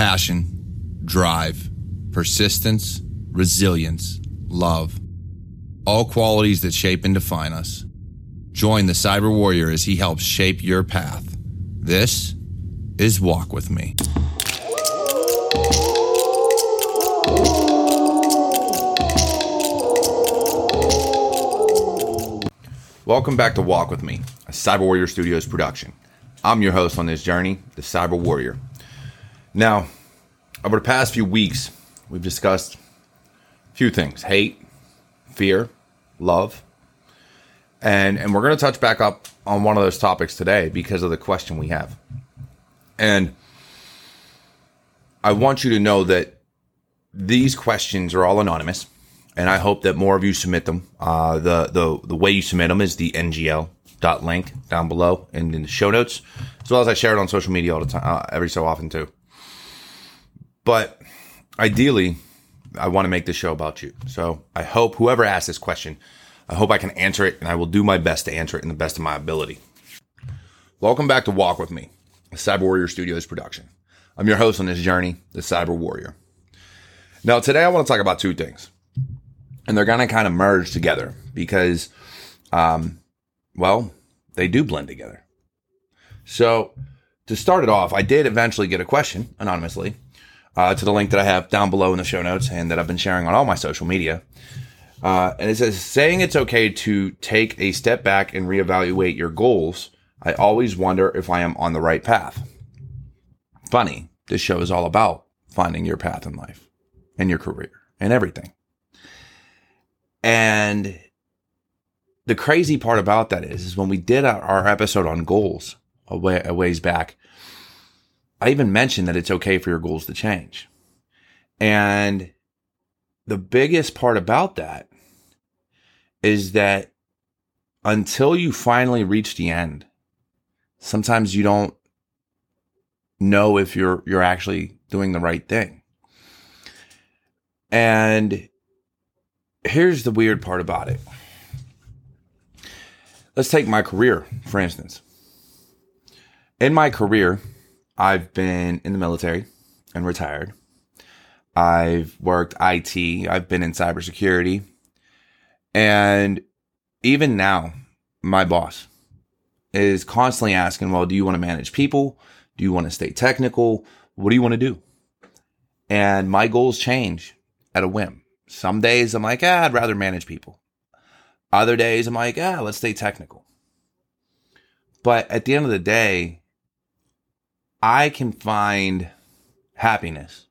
passion, drive, persistence, resilience, love. All qualities that shape and define us. Join the Cyber Warrior as he helps shape your path. This is Walk With Me. Welcome back to Walk With Me, a Cyber Warrior Studios production. I'm your host on this journey, the Cyber Warrior. Now, over the past few weeks, we've discussed a few things hate, fear, love, and, and we're going to touch back up on one of those topics today because of the question we have. And I want you to know that these questions are all anonymous and I hope that more of you submit them. Uh, the the the way you submit them is the ngl dot link down below and in the show notes, as well as I share it on social media all the time, uh, every so often too. But ideally, I want to make this show about you. So I hope whoever asked this question, I hope I can answer it, and I will do my best to answer it in the best of my ability. Welcome back to Walk with Me, a Cyber Warrior Studios production. I'm your host on this journey, the Cyber Warrior. Now, today I want to talk about two things and they're going to kind of merge together because, um, well, they do blend together. So to start it off, I did eventually get a question anonymously uh, to the link that I have down below in the show notes and that I've been sharing on all my social media. Uh, and it says, saying it's okay to take a step back and reevaluate your goals. I always wonder if I am on the right path. Funny, this show is all about finding your path in life and your career and everything. And the crazy part about that is, is when we did our, episode on goals a, way, a ways back, I even mentioned that it's okay for your goals to change. And the biggest part about that is that until you finally reach the end, sometimes you don't know if you're you're actually doing the right thing. And here's the weird part about it. Let's take my career, for instance. In my career, I've been in the military and retired. I've worked IT, I've been in cybersecurity. And even now, my boss is constantly asking, well, do you want to manage people? Do you want to stay technical? What do you want to do? And my goals change at a whim. Some days I'm like, ah, I'd rather manage people. Other days I'm like, ah, let's stay technical. But at the end of the day, I can find happiness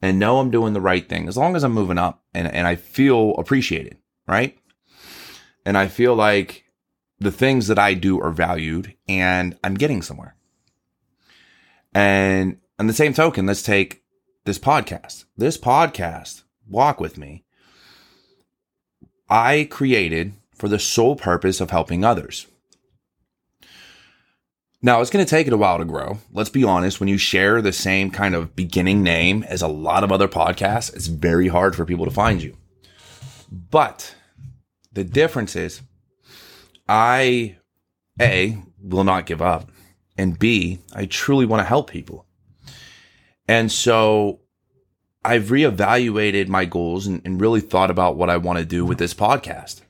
and know I'm doing the right thing as long as I'm moving up and, and I feel appreciated, right? And I feel like the things that I do are valued and I'm getting somewhere. And on the same token, let's take this podcast. This podcast walk with me, I created for the sole purpose of helping others. Now, it's going to take it a while to grow. Let's be honest. When you share the same kind of beginning name as a lot of other podcasts, it's very hard for people to find you. But the difference is I, A, will not give up. And B, I truly want to help people. And so I've reevaluated my goals and, and really thought about what I want to do with this podcast,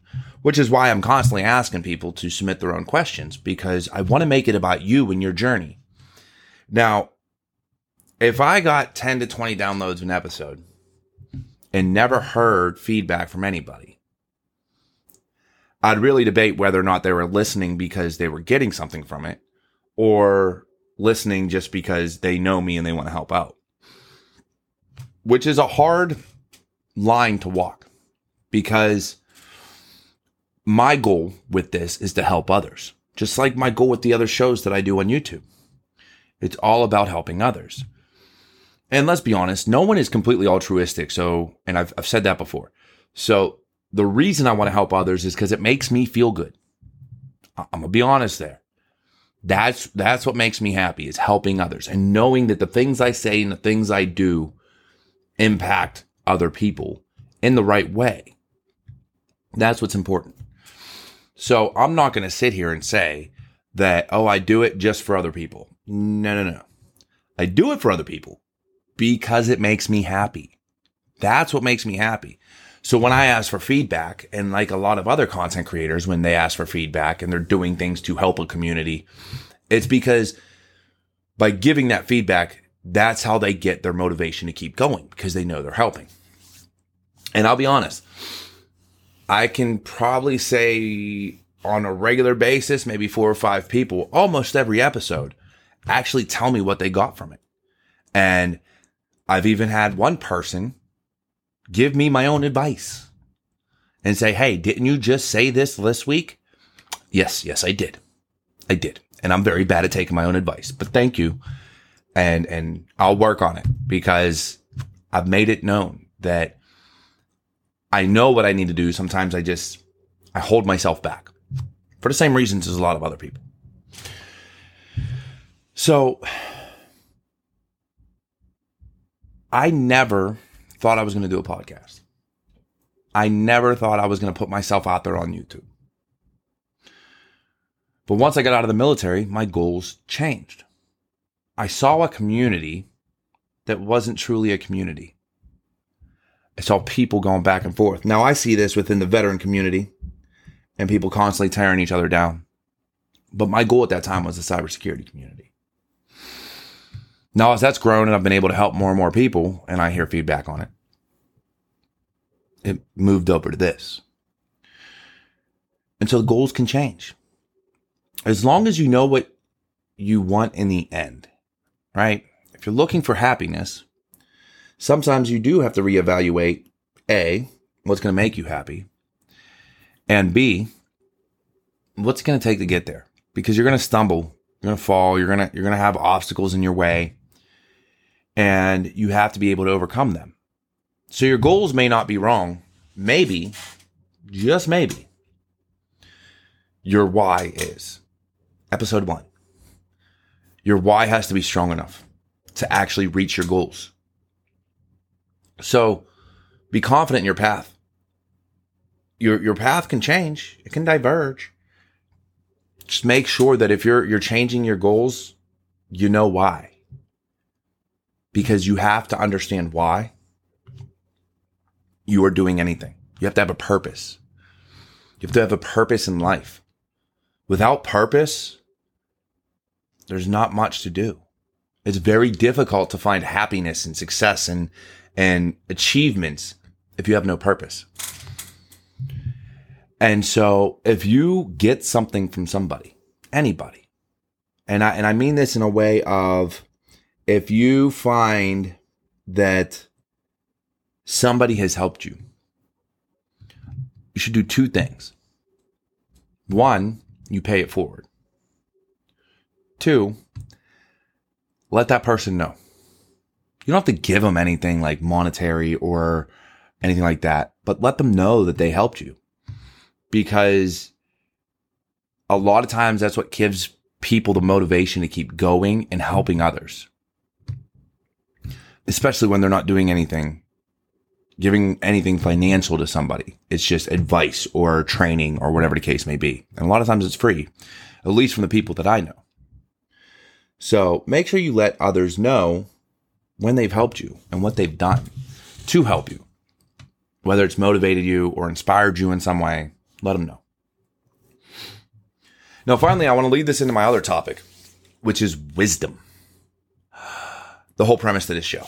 which is why I'm constantly asking people to submit their own questions because I want to make it about you and your journey. Now, if I got 10 to 20 downloads an episode and never heard feedback from anybody, I'd really debate whether or not they were listening because they were getting something from it or listening just because they know me and they want to help out which is a hard line to walk because my goal with this is to help others, just like my goal with the other shows that I do on YouTube. It's all about helping others. And let's be honest, no one is completely altruistic. So, and I've, I've said that before. So the reason I want to help others is because it makes me feel good. I'm gonna be honest there. That's that's what makes me happy is helping others and knowing that the things I say and the things I do impact other people in the right way. That's what's important. So I'm not going to sit here and say that, oh, I do it just for other people. No, no, no. I do it for other people, because it makes me happy. That's what makes me happy. So when I ask for feedback and like a lot of other content creators, when they ask for feedback and they're doing things to help a community, it's because by giving that feedback, that's how they get their motivation to keep going because they know they're helping. And I'll be honest, I can probably say on a regular basis, maybe four or five people, almost every episode, actually tell me what they got from it. And I've even had one person give me my own advice and say, Hey, didn't you just say this this week? Yes, yes, I did. I did. And I'm very bad at taking my own advice, but thank you. And, and I'll work on it because I've made it known that I know what I need to do. Sometimes I just, I hold myself back for the same reasons as a lot of other people. So I never thought I was going to do a podcast. I never thought I was going to put myself out there on YouTube. But once I got out of the military, my goals changed. I saw a community that wasn't truly a community. I saw people going back and forth. Now I see this within the veteran community and people constantly tearing each other down. But my goal at that time was the cybersecurity community. Now, as that's grown and I've been able to help more and more people and I hear feedback on it, it moved over to this. And so the goals can change. As long as you know what you want in the end, right? If you're looking for happiness, sometimes you do have to reevaluate A, what's going to make you happy, and B, what's it going to take to get there? Because you're going to stumble, you're going to fall, you're going to you're going to have obstacles in your way, and you have to be able to overcome them. So your goals may not be wrong. Maybe, just maybe, your why is. Episode one. Your why has to be strong enough to actually reach your goals. So be confident in your path your your path can change. It can diverge. Just make sure that if you're you're changing your goals, you know why. Because you have to understand why you are doing anything. You have to have a purpose. You have to have a purpose in life. Without purpose, there's not much to do. It's very difficult to find happiness and success and and achievements if you have no purpose. And so if you get something from somebody, anybody, and I, and I mean this in a way of if you find that somebody has helped you, you should do two things. One, you pay it forward. Two, let that person know. You don't have to give them anything like monetary or anything like that, but let them know that they helped you because a lot of times that's what gives people the motivation to keep going and helping others. Especially when they're not doing anything, giving anything financial to somebody. It's just advice or training or whatever the case may be. And a lot of times it's free, at least from the people that I know. So make sure you let others know when they've helped you and what they've done to help you, whether it's motivated you or inspired you in some way. Let them know. Now, finally, I want to lead this into my other topic, which is wisdom. The whole premise of this show.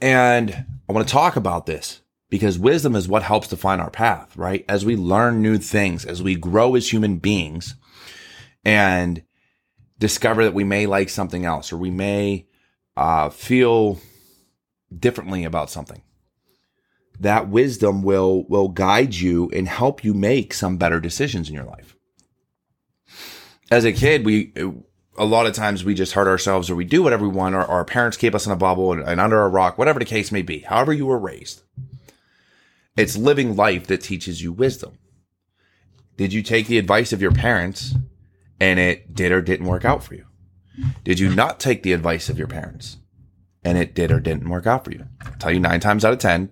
And I want to talk about this because wisdom is what helps define our path, right? As we learn new things, as we grow as human beings and discover that we may like something else or we may uh, feel differently about something that wisdom will will guide you and help you make some better decisions in your life. As a kid, we a lot of times we just hurt ourselves or we do whatever we want or our parents keep us in a bubble and, and under a rock, whatever the case may be, however you were raised. It's living life that teaches you wisdom. Did you take the advice of your parents and it did or didn't work out for you? Did you not take the advice of your parents and it did or didn't work out for you? I'll tell you nine times out of 10,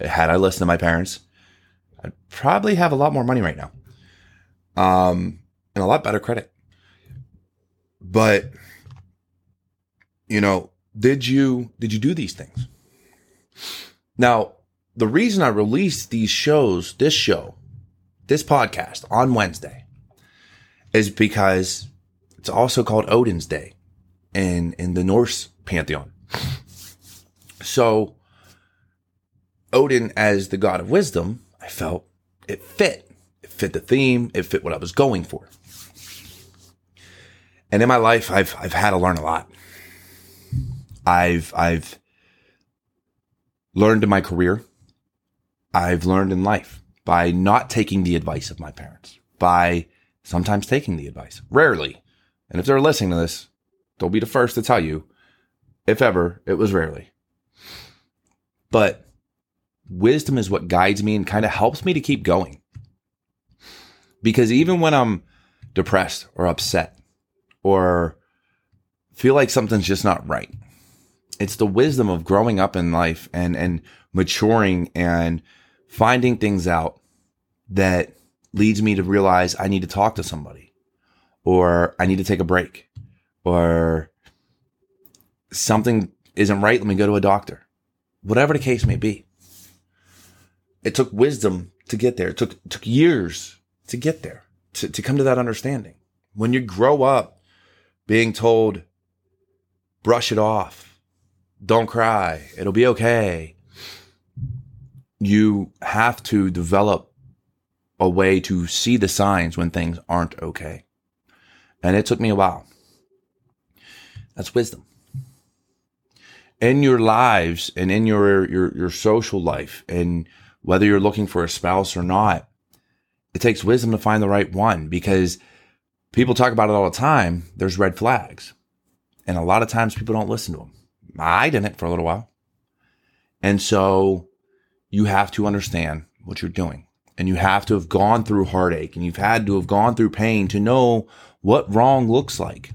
had I listened to my parents, I'd probably have a lot more money right now. Um, and a lot better credit. But, you know, did you did you do these things? Now, the reason I released these shows, this show, this podcast on Wednesday, is because it's also called Odin's Day in in the Norse pantheon. So Odin as the god of wisdom, I felt it fit. It fit the theme, it fit what I was going for. And in my life I've I've had to learn a lot. I've I've learned in my career. I've learned in life by not taking the advice of my parents, by sometimes taking the advice, rarely. And if they're listening to this, they'll be the first to tell you, if ever, it was rarely. But wisdom is what guides me and kind of helps me to keep going. Because even when I'm depressed or upset or feel like something's just not right, it's the wisdom of growing up in life and and maturing and finding things out that leads me to realize I need to talk to somebody or I need to take a break or something isn't right. Let me go to a doctor. Whatever the case may be. It took wisdom to get there. It took, took years to get there, to, to come to that understanding. When you grow up being told, brush it off, don't cry. It'll be okay. You have to develop a way to see the signs when things aren't okay. And it took me a while. That's wisdom. In your lives and in your, your, your social life and whether you're looking for a spouse or not, it takes wisdom to find the right one because people talk about it all the time. There's red flags. And a lot of times people don't listen to them. I didn't for a little while. And so you have to understand what you're doing and you have to have gone through heartache and you've had to have gone through pain to know what wrong looks like.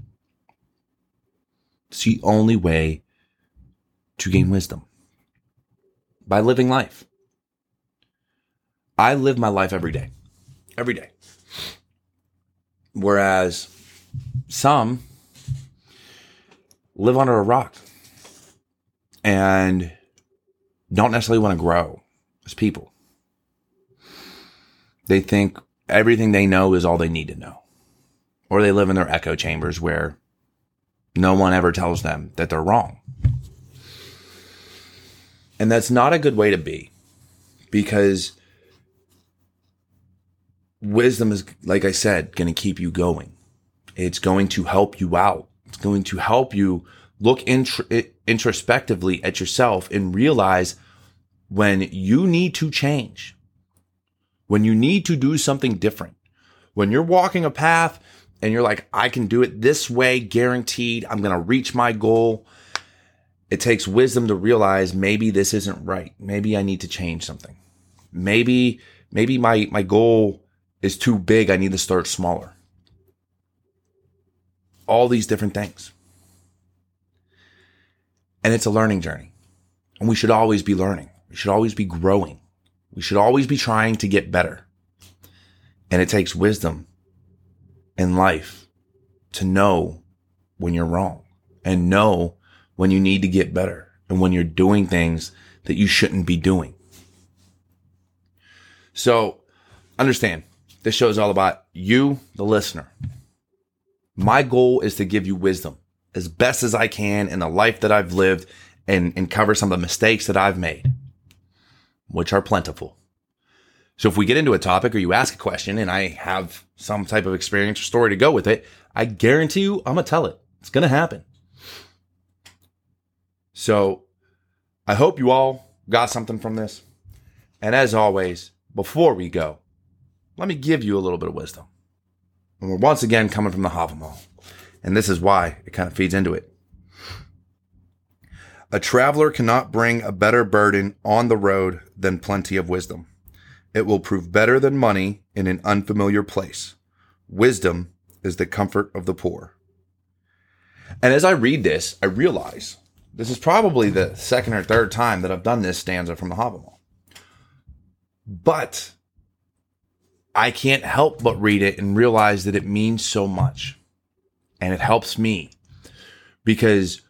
It's the only way to gain wisdom by living life. I live my life every day, every day. Whereas some live under a rock and don't necessarily want to grow as people. They think everything they know is all they need to know. Or they live in their echo chambers where no one ever tells them that they're wrong. And that's not a good way to be because wisdom is, like I said, going to keep you going. It's going to help you out. It's going to help you look intr- introspectively at yourself and realize when you need to change, when you need to do something different, when you're walking a path and you're like, I can do it this way, guaranteed, I'm going to reach my goal. It takes wisdom to realize maybe this isn't right. Maybe I need to change something. Maybe, maybe my, my goal is too big. I need to start smaller. All these different things. And it's a learning journey. And we should always be learning. We should always be growing. We should always be trying to get better. And it takes wisdom in life to know when you're wrong and know when you need to get better and when you're doing things that you shouldn't be doing. So understand this show is all about you, the listener. My goal is to give you wisdom as best as I can in the life that I've lived and, and cover some of the mistakes that I've made, which are plentiful. So if we get into a topic or you ask a question and I have some type of experience or story to go with it, I guarantee you I'm going to tell it. It's going to happen. So I hope you all got something from this. And as always, before we go, let me give you a little bit of wisdom. And we're once again coming from the Havamal. And this is why it kind of feeds into it. A traveler cannot bring a better burden on the road than plenty of wisdom. It will prove better than money in an unfamiliar place. Wisdom is the comfort of the poor. And as I read this, I realize this is probably the second or third time that I've done this stanza from the Havamal. But I can't help but read it and realize that it means so much and it helps me because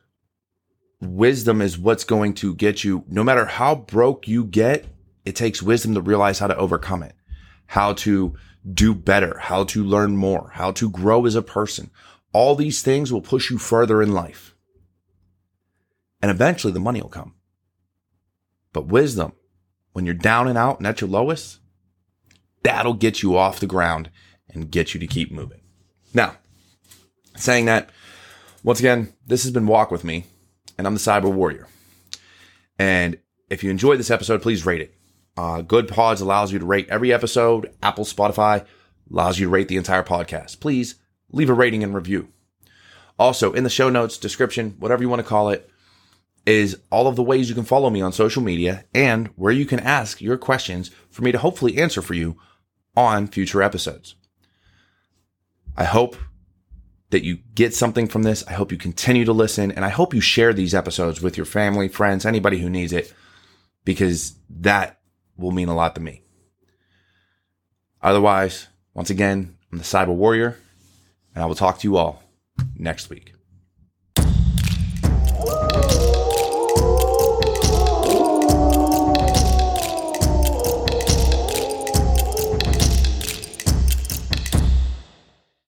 wisdom is what's going to get you, no matter how broke you get, it takes wisdom to realize how to overcome it, how to do better, how to learn more, how to grow as a person. All these things will push you further in life. And eventually the money will come. But wisdom, when you're down and out and at your lowest, that'll get you off the ground and get you to keep moving. Now, saying that, once again, this has been Walk With Me, and I'm the Cyber Warrior. And if you enjoyed this episode, please rate it. Uh, Goodpods allows you to rate every episode. Apple, Spotify allows you to rate the entire podcast. Please leave a rating and review. Also, in the show notes, description, whatever you want to call it, is all of the ways you can follow me on social media and where you can ask your questions for me to hopefully answer for you on future episodes. I hope that you get something from this. I hope you continue to listen and I hope you share these episodes with your family, friends, anybody who needs it, because that will mean a lot to me. Otherwise, once again, I'm the Cyber Warrior, and I will talk to you all next week.